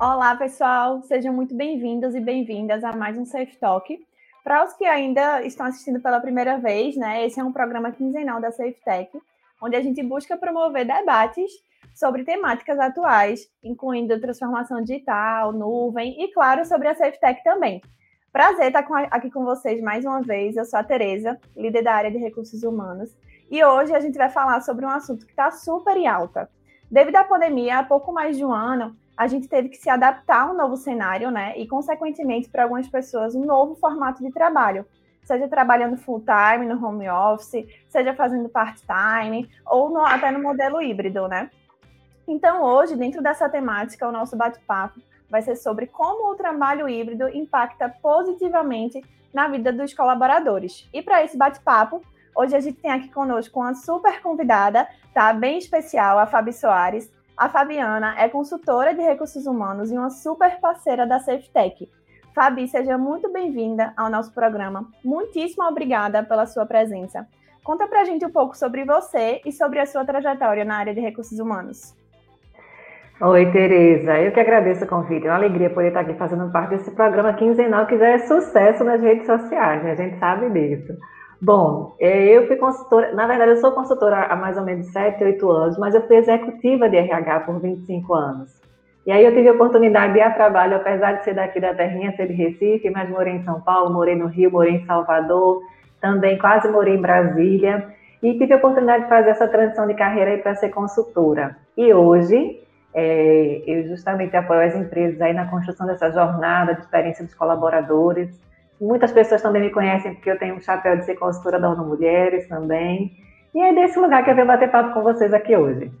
Olá, pessoal, sejam muito bem-vindos e bem-vindas a mais um Safe Talk. Para os que ainda estão assistindo pela primeira vez, né, esse é um programa quinzenal da Safe Tech, onde a gente busca promover debates sobre temáticas atuais, incluindo transformação digital, nuvem e, claro, sobre a Safe Tech também. Prazer estar aqui com vocês mais uma vez. Eu sou a Tereza, líder da área de recursos humanos, e hoje a gente vai falar sobre um assunto que está super em alta. Devido à pandemia, há pouco mais de um ano, a gente teve que se adaptar a um novo cenário, né? E, consequentemente, para algumas pessoas, um novo formato de trabalho. Seja trabalhando full time no home office, seja fazendo part-time, ou no, até no modelo híbrido, né? Então, hoje, dentro dessa temática, o nosso bate-papo vai ser sobre como o trabalho híbrido impacta positivamente na vida dos colaboradores. E para esse bate-papo, hoje a gente tem aqui conosco uma super convidada, tá? Bem especial, a Fabi Soares. A Fabiana é consultora de recursos humanos e uma super parceira da SafeTech. Fabi, seja muito bem-vinda ao nosso programa. Muitíssimo obrigada pela sua presença. Conta pra gente um pouco sobre você e sobre a sua trajetória na área de recursos humanos. Oi, Tereza. Eu que agradeço o convite. É uma alegria poder estar aqui fazendo parte desse programa quinzenal que já é sucesso nas redes sociais, né? a gente sabe disso. Bom, é, eu fui consultora, na verdade, eu sou consultora há mais ou menos 7, 8 anos, mas eu fui executiva de RH por 25 anos. E aí eu tive a oportunidade de ir a trabalho, apesar de ser daqui da terrinha, ser de Recife, mas morei em São Paulo, morei no Rio, morei em Salvador, também quase morei em Brasília, e tive a oportunidade de fazer essa transição de carreira para ser consultora. E hoje, é, eu justamente apoio as empresas aí na construção dessa jornada de experiência dos colaboradores, Muitas pessoas também me conhecem porque eu tenho um chapéu de ser consultora da ONU Mulheres também. E é desse lugar que eu venho bater papo com vocês aqui hoje.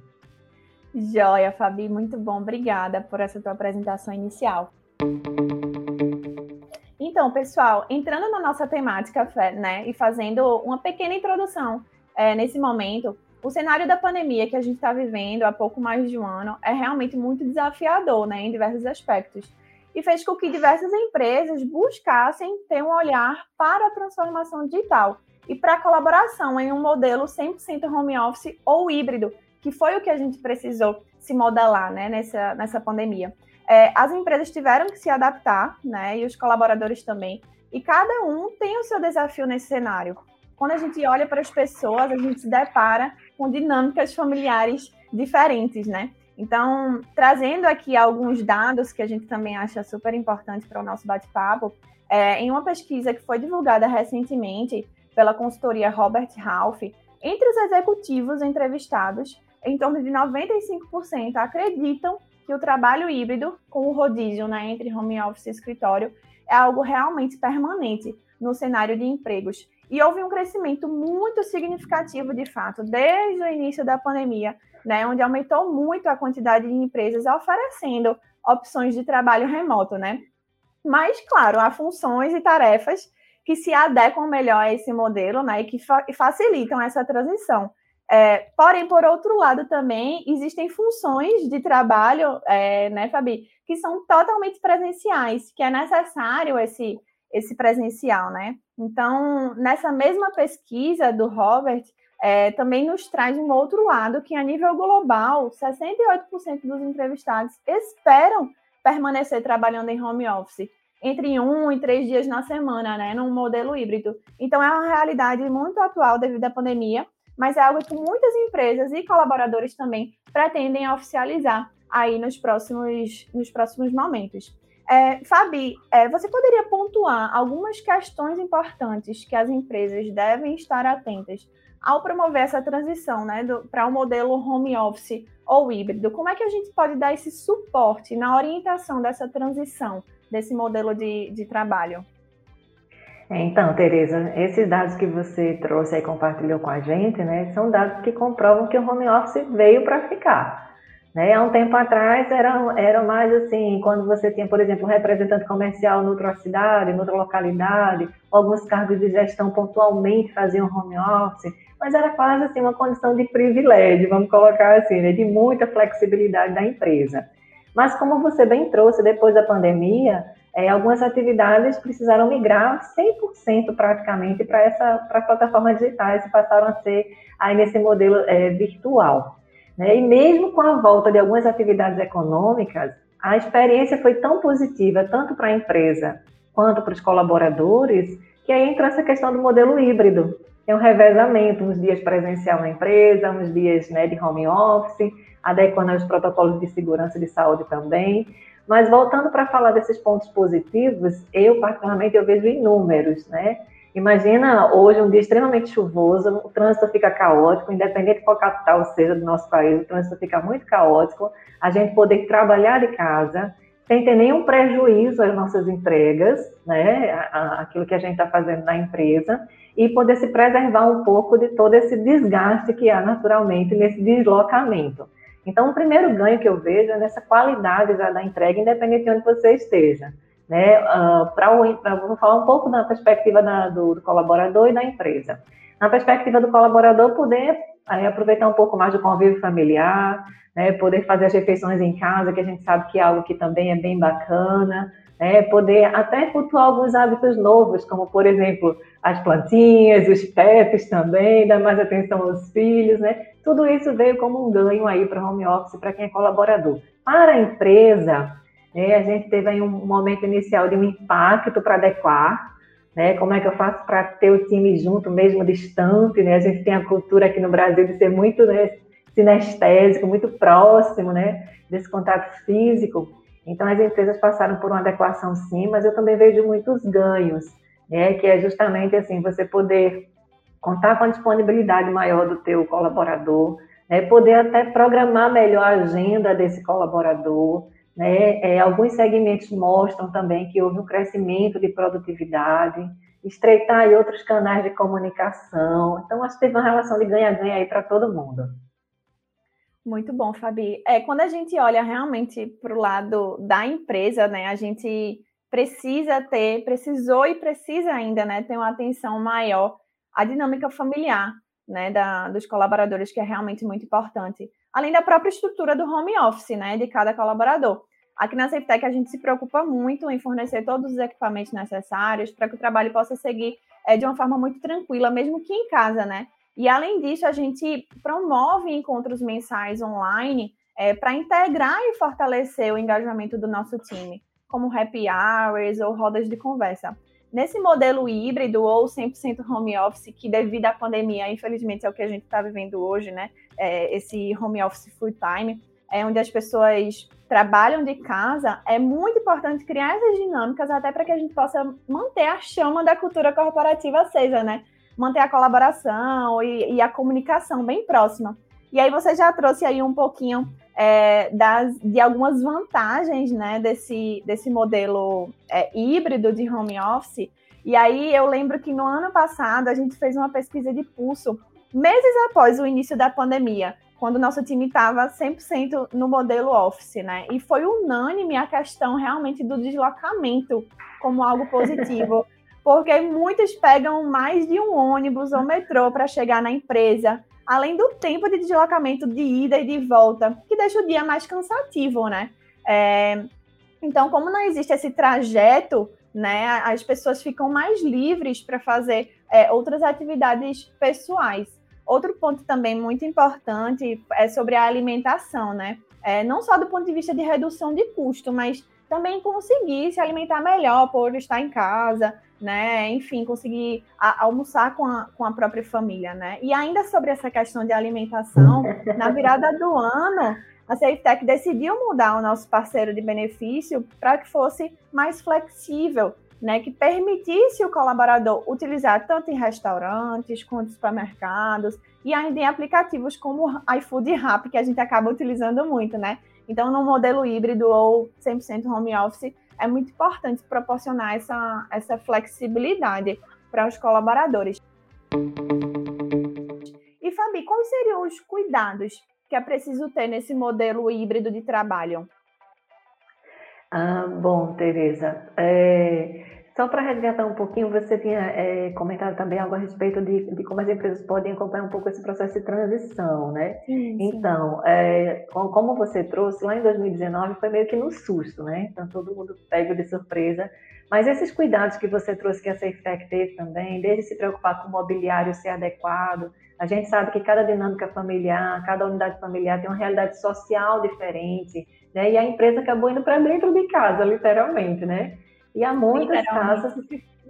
Joia, Fabi, muito bom. Obrigada por essa tua apresentação inicial. Então, pessoal, entrando na nossa temática, né, e fazendo uma pequena introdução é, nesse momento, o cenário da pandemia que a gente está vivendo há pouco mais de um ano é realmente muito desafiador, né, em diversos aspectos e fez com que diversas empresas buscassem ter um olhar para a transformação digital e para a colaboração em um modelo 100% home office ou híbrido, que foi o que a gente precisou se modelar né, nessa, nessa pandemia. É, as empresas tiveram que se adaptar, né, e os colaboradores também, e cada um tem o seu desafio nesse cenário. Quando a gente olha para as pessoas, a gente se depara com dinâmicas familiares diferentes, né? Então, trazendo aqui alguns dados que a gente também acha super importante para o nosso bate-papo, é, em uma pesquisa que foi divulgada recentemente pela consultoria Robert Half, entre os executivos entrevistados, em torno de 95% acreditam que o trabalho híbrido, com o rodízio né, entre home office e escritório, é algo realmente permanente no cenário de empregos. E houve um crescimento muito significativo, de fato, desde o início da pandemia, né, onde aumentou muito a quantidade de empresas oferecendo opções de trabalho remoto, né? Mas, claro, há funções e tarefas que se adequam melhor a esse modelo, né, e que fa facilitam essa transição. É, porém, por outro lado, também existem funções de trabalho, é, né, Fabi, que são totalmente presenciais, que é necessário esse, esse presencial, né? Então, nessa mesma pesquisa do Robert, é, também nos traz um outro lado que, a nível global, 68% dos entrevistados esperam permanecer trabalhando em home office entre um e três dias na semana, né, num modelo híbrido. Então, é uma realidade muito atual devido à pandemia, mas é algo que muitas empresas e colaboradores também pretendem oficializar aí nos próximos, nos próximos momentos. É, Fabi, é, você poderia pontuar algumas questões importantes que as empresas devem estar atentas ao promover essa transição né, para o um modelo home office ou híbrido, como é que a gente pode dar esse suporte na orientação dessa transição, desse modelo de, de trabalho? É, então, Tereza, esses dados que você trouxe e compartilhou com a gente, né, são dados que comprovam que o home office veio para ficar. Né? Há um tempo atrás era, era mais assim, quando você tinha, por exemplo, um representante comercial em outra cidade, em outra localidade, alguns cargos de gestão pontualmente faziam home office, mas era quase assim uma condição de privilégio, vamos colocar assim, né? de muita flexibilidade da empresa. Mas como você bem trouxe, depois da pandemia, é, algumas atividades precisaram migrar 100% praticamente para essa para plataformas digitais e passaram a ser aí nesse modelo é, virtual. Né? E mesmo com a volta de algumas atividades econômicas, a experiência foi tão positiva, tanto para a empresa quanto para os colaboradores, que aí entra essa questão do modelo híbrido. Tem um revezamento, uns dias presencial na empresa, uns dias né, de home office, adequando aos protocolos de segurança e de saúde também. Mas voltando para falar desses pontos positivos, eu particularmente eu vejo inúmeros, né? Imagina hoje um dia extremamente chuvoso, o trânsito fica caótico, independente de qual capital seja do nosso país, o trânsito fica muito caótico. A gente poder trabalhar de casa sem ter nenhum prejuízo às nossas entregas, né? Aquilo que a gente está fazendo na empresa e poder se preservar um pouco de todo esse desgaste que há naturalmente nesse deslocamento. Então, o primeiro ganho que eu vejo é nessa qualidade já da entrega, independente de onde você esteja. Né? Uh, para vou falar um pouco da perspectiva da, do, do, colaborador e da empresa. Na perspectiva do colaborador, poder aí, aproveitar um pouco mais do convívio familiar, né? poder fazer as refeições em casa, que a gente sabe que é algo que também é bem bacana, né? poder até cultuar alguns hábitos novos, como, por exemplo, as plantinhas, os pets também, dar mais atenção aos filhos, né? Tudo isso veio como um ganho aí para o home office, para quem é colaborador. Para a empresa, né, a gente teve aí um momento inicial de um impacto para adequar, né? Como é que eu faço para ter o time junto, mesmo distante, né? A gente tem a cultura aqui no Brasil de ser muito né, sinestésico, muito próximo, né? Desse contato físico. Então, as empresas passaram por uma adequação sim, mas eu também vejo muitos ganhos, né, que é justamente assim, você poder contar com a disponibilidade maior do teu colaborador, né, poder até programar melhor a agenda desse colaborador, né, é, alguns segmentos mostram também que houve um crescimento de produtividade, estreitar aí outros canais de comunicação, então acho que teve uma relação de ganha-ganha aí para todo mundo. Muito bom, Fabi. É, quando a gente olha realmente para o lado da empresa, né, a gente precisa ter, precisou e precisa ainda, né, ter uma atenção maior à dinâmica familiar, né, da, dos colaboradores, que é realmente muito importante. Além da própria estrutura do home office, né, de cada colaborador. Aqui na SafeTech a gente se preocupa muito em fornecer todos os equipamentos necessários para que o trabalho possa seguir é, de uma forma muito tranquila, mesmo que em casa, né? E além disso, a gente promove encontros mensais online é, para integrar e fortalecer o engajamento do nosso time, como happy hours ou rodas de conversa. Nesse modelo híbrido ou 100% home office, que devido à pandemia, infelizmente é o que a gente está vivendo hoje, né? É, esse home office full time, é onde as pessoas trabalham de casa, é muito importante criar essas dinâmicas até para que a gente possa manter a chama da cultura corporativa acesa, né? manter a colaboração e, e, a comunicação bem próxima. E aí você já trouxe aí um pouquinho é, das, de algumas vantagens né, desse, desse modelo é, híbrido de home office. E aí eu lembro que no ano passado a gente fez uma pesquisa de pulso, meses após o início da pandemia, quando o nosso time estava 100% no modelo office, né? E foi unânime a questão realmente do deslocamento como algo positivo. porque muitos pegam mais de um ônibus ou metrô para chegar na empresa, além do tempo de deslocamento de ida e de volta, que deixa o dia mais cansativo, né? É, então, como não existe esse trajeto, né, as pessoas ficam mais livres para fazer é, outras atividades pessoais. Outro ponto também muito importante é sobre a alimentação, né? É, não só do ponto de vista de redução de custo, mas também conseguir se alimentar melhor por estar em casa, né? Enfim, conseguir a, almoçar com a, com a própria família, né? E ainda sobre essa questão de alimentação, na virada do ano, a SafeTech decidiu mudar o nosso parceiro de benefício para que fosse mais flexível, né? Que permitisse o colaborador utilizar tanto em restaurantes quanto em supermercados e ainda em aplicativos como iFood e Rappi, que a gente acaba utilizando muito, né? Então, no modelo híbrido ou 100% home office, é muito importante proporcionar essa, essa flexibilidade para os colaboradores. E, Fabi, quais seriam os cuidados que é preciso ter nesse modelo híbrido de trabalho? Ah, bom, Tereza, é, só para resgatar um pouquinho, você tinha é, comentado também algo a respeito de, de, como as empresas podem acompanhar um pouco esse processo de transição, né? Sim, sim. Então, é, como você trouxe, lá em 2019 foi meio que no susto, né? Então, todo mundo pega de surpresa Mas esses cuidados que você trouxe, que a SafeTech teve também, desde se preocupar com o mobiliário ser adequado, a gente sabe que cada dinâmica familiar, cada unidade familiar tem uma realidade social diferente, né? E a empresa acabou indo para dentro de casa, literalmente, né? E há muitas casas,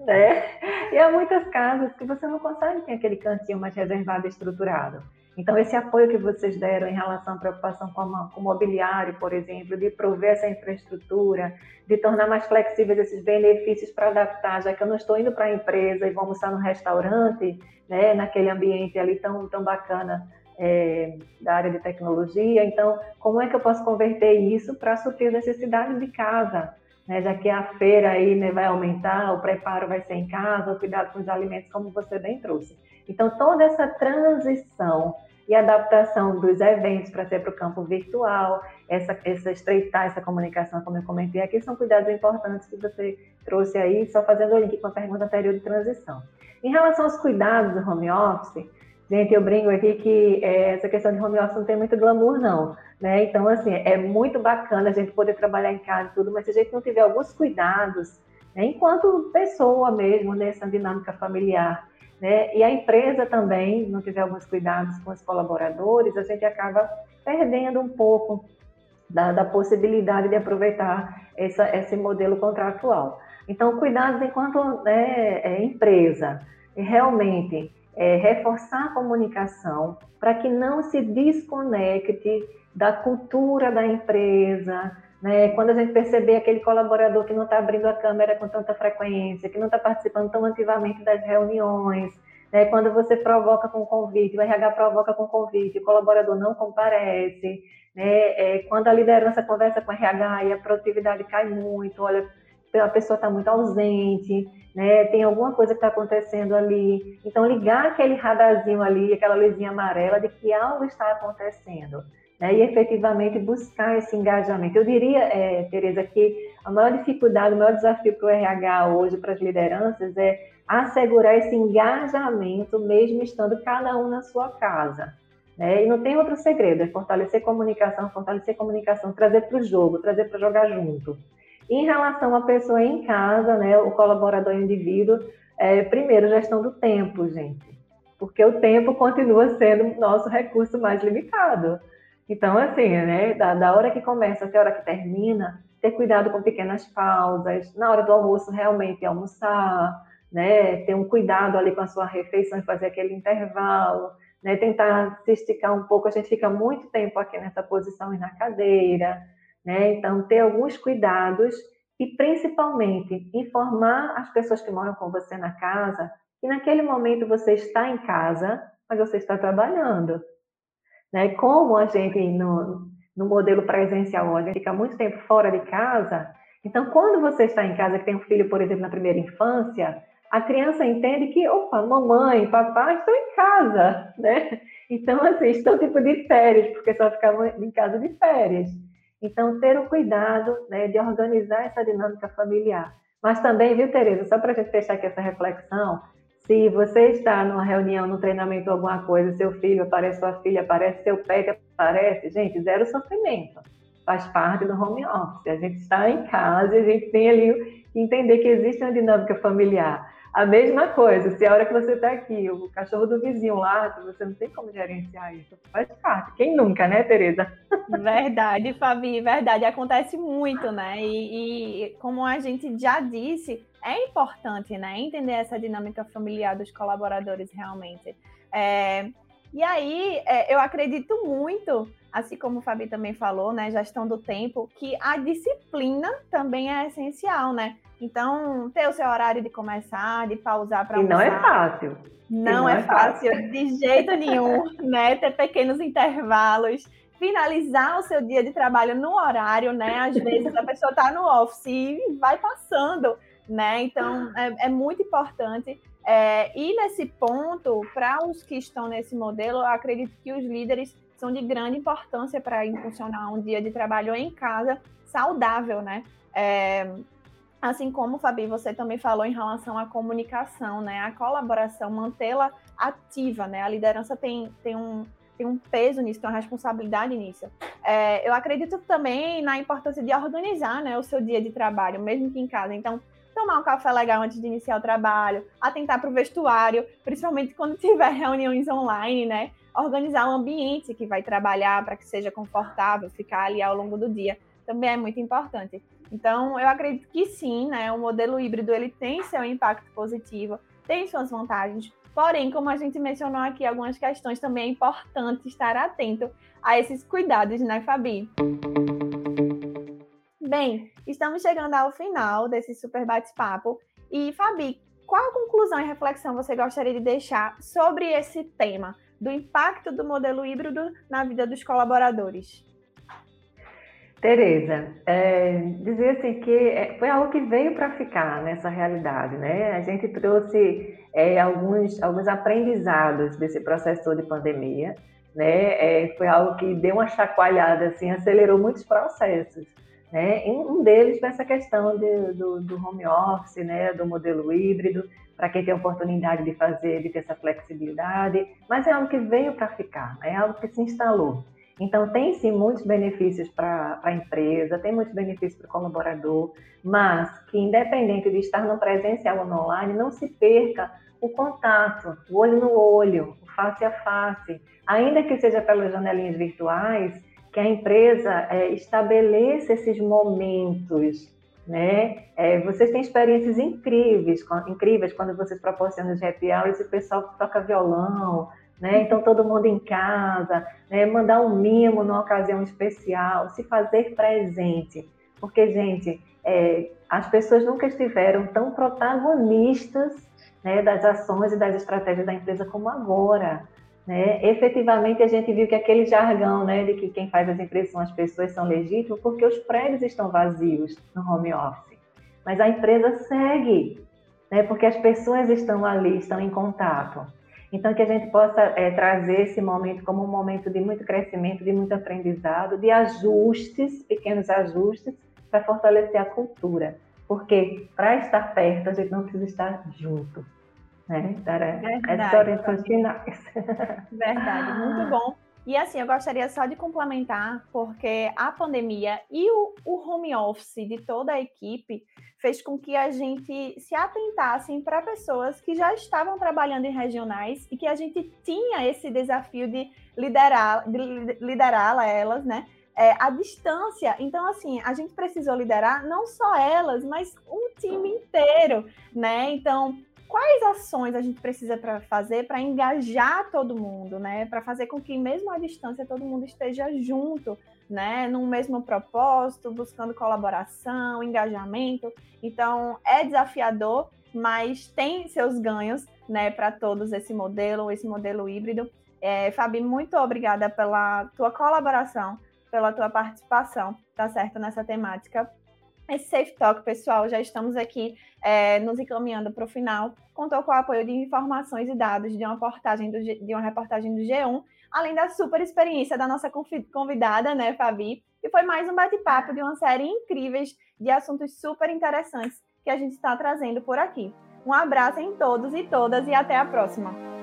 né? E há muitas casas que você não consegue ter aquele cantinho mais reservado e estruturado. Então, esse apoio que vocês deram em relação à preocupação com, a, com o mobiliário, por exemplo, de prover essa infraestrutura, de tornar mais flexíveis esses benefícios para adaptar, já que eu não estou indo para a empresa e vou almoçar no restaurante, né, naquele ambiente ali tão, tão bacana é, da área de tecnologia. Então, como é que eu posso converter isso para suprir necessidades de casa? Né, já que a feira aí né, vai aumentar, o preparo vai ser em casa, o cuidado com os alimentos, como você bem trouxe. Então, toda essa transição e adaptação dos eventos para ser para o campo virtual, essa, essa estreitar essa comunicação, como eu comentei aqui, são cuidados importantes que você trouxe aí, só fazendo o link com a pergunta anterior de transição. Em relação aos cuidados do home office, gente, eu brinco aqui que é, essa questão de home office não tem muito glamour, não. Né? Então, assim, é muito bacana a gente poder trabalhar em casa e tudo, mas se a gente não tiver alguns cuidados, né, enquanto pessoa mesmo, nessa dinâmica familiar, né? E a empresa também não tiver alguns cuidados com os colaboradores, a gente acaba perdendo um pouco da, da possibilidade de aproveitar essa, esse modelo contratual. Então, cuidados enquanto né, é, empresa, e realmente é, reforçar a comunicação para que não se desconecte da cultura da empresa, né? Quando a gente perceber aquele colaborador que não está abrindo a câmera com tanta frequência, que não está participando tão ativamente das reuniões, né? quando você provoca com convite, o RH provoca com convite, o colaborador não comparece, né? É, quando a liderança conversa com o RH e a produtividade cai muito, olha, a pessoa está muito ausente, né? tem alguma coisa que está acontecendo ali. Então, ligar aquele radarzinho ali, aquela luzinha amarela de que algo está acontecendo né, e efetivamente buscar esse engajamento. Eu diria, é, Tereza, que a maior dificuldade, o maior desafio para o RH hoje, para as lideranças, é assegurar esse engajamento, mesmo estando cada um na sua casa. Né? E não tem outro segredo, é fortalecer comunicação, fortalecer comunicação, trazer para o jogo, trazer para jogar junto. Em relação à pessoa em casa, né, o colaborador indivíduo, é, primeiro, gestão do tempo, gente. Porque o tempo continua sendo nosso recurso mais limitado. Então, assim, né, da, da hora que começa até a hora que termina, ter cuidado com pequenas pausas, na hora do almoço realmente almoçar, né, ter um cuidado ali com a sua refeição e fazer aquele intervalo, né, tentar se esticar um pouco, a gente fica muito tempo aqui nessa posição e na cadeira, né, então ter alguns cuidados e principalmente informar as pessoas que moram com você na casa que naquele momento você está em casa, mas você está trabalhando, né? Como a gente, no, no modelo presencial, a gente fica muito tempo fora de casa, então quando você está em casa, que tem um filho, por exemplo, na primeira infância, a criança entende que, opa, mamãe, papai estão em casa, né? Então, assim, estão tipo de férias, porque só ficavam em casa de férias. Então, ter o cuidado né, de organizar essa dinâmica familiar. Mas também, viu, Tereza, só para a gente fechar aqui essa reflexão, se você está numa reunião, no treinamento, alguma coisa, seu filho aparece, sua filha aparece, seu pet aparece, gente, zero sofrimento. Faz parte do home office. A gente está em casa e a gente tem ali que entender que existe uma dinâmica familiar. A mesma coisa, se a hora que você está aqui, o cachorro do vizinho lá, você não tem como gerenciar isso. Faz parte. Quem nunca, né, Tereza? Verdade, Fabi, verdade. Acontece muito, né? E, e como a gente já disse, é importante, né, entender essa dinâmica familiar dos colaboradores realmente. É, e aí, é, eu acredito muito, assim como o Fabi também falou, né, gestão do tempo, que a disciplina também é essencial, né? Então, ter o seu horário de começar, de pausar para almoçar. E não é fácil. Não, não é, é fácil, fácil, de jeito nenhum, né? Ter pequenos intervalos, finalizar o seu dia de trabalho no horário, né? Às vezes a pessoa está no office e vai passando né? Então é, é muito importante. É, e nesse ponto, para os que estão nesse modelo, eu acredito que os líderes são de grande importância para impulsionar um dia de trabalho em casa saudável, né? É, assim como, Fabi, você também falou em relação à comunicação, né? A colaboração, mantê-la ativa, né? A liderança tem, tem, um, tem um peso nisso, tem uma responsabilidade nisso. É, eu acredito também na importância de organizar né, o seu dia de trabalho, mesmo que em casa. Então, tomar um café legal antes de iniciar o trabalho, atentar para o vestuário, principalmente quando tiver reuniões online, né? Organizar um ambiente que vai trabalhar para que seja confortável, ficar ali ao longo do dia, também é muito importante. Então, eu acredito que sim, né? O modelo híbrido ele tem seu impacto positivo, tem suas vantagens, Porém, como a gente mencionou aqui, algumas questões também é importante estar atento a esses cuidados, né, Fabi? Bem, estamos chegando ao final desse super bate-papo. E, Fabi, qual conclusão e reflexão você gostaria de deixar sobre esse tema do impacto do modelo híbrido na vida dos colaboradores? Tereza, é, dizer assim que é, foi algo que veio para ficar nessa realidade, né? A gente trouxe é, alguns, alguns aprendizados desse processo de pandemia, né? É, foi algo que deu uma chacoalhada, assim, acelerou muitos processos. Né? Um deles foi essa questão de, do, do, home office, né? do modelo híbrido, para quem tem a oportunidade de fazer, de ter essa flexibilidade, mas é algo que veio para ficar, é algo que se instalou. Então, tem sim muitos benefícios para a empresa, tem muitos benefícios para o colaborador, mas que, independente de estar no presencial ou no online, não se perca o contato, o olho no olho, o face a face, ainda que seja pelas janelinhas virtuais, que a empresa é, estabeleça esses momentos, né? É, vocês têm experiências incríveis, incríveis quando vocês proporcionam os happy hours e o pessoal toca violão, né? Então todo mundo em casa, né? mandar um mimo numa ocasião especial, se fazer presente, porque gente, é, as pessoas nunca estiveram tão protagonistas né, das ações e das estratégias da empresa como agora. Né? Efetivamente, a gente viu que aquele jargão né, de que quem faz as impressões, as pessoas são legítimas, porque os prédios estão vazios no home office. Mas a empresa segue, né, porque as pessoas estão ali, estão em contato. Então, que a gente possa é, trazer esse momento como um momento de muito crescimento, de muito aprendizado, de ajustes, pequenos ajustes, para fortalecer a cultura. Porque para estar perto, a gente não precisa estar junto né? Dar essas orientações finais. Verdade, muito bom. E assim, eu gostaria só de complementar, porque a pandemia e o, o home office de toda a equipe fez com que a gente se atentasse para pessoas que já estavam trabalhando em regionais e que a gente tinha esse desafio de liderar, de liderá-las, elas, né? É, a distância. Então, assim, a gente precisou liderar não só elas, mas um time inteiro, né? Então, quais ações a gente precisa para fazer para engajar todo mundo, né? Para fazer com que mesmo à distância todo mundo esteja junto, né? Num mesmo propósito, buscando colaboração, engajamento. Então é desafiador, mas tem seus ganhos, né? Para todos esse modelo, esse modelo híbrido. É, Fabi, muito obrigada pela tua colaboração, pela tua participação, tá certo, nessa temática esse Safe Talk, pessoal, já estamos aqui é, nos encaminhando para o final. Contou com o apoio de informações e dados de uma, reportagem do, de uma reportagem do G1, além da super experiência da nossa convidada, né, Fabi? E foi mais um bate-papo de uma série incríveis de assuntos super interessantes que a gente está trazendo por aqui. Um abraço em todos e todas e até a próxima!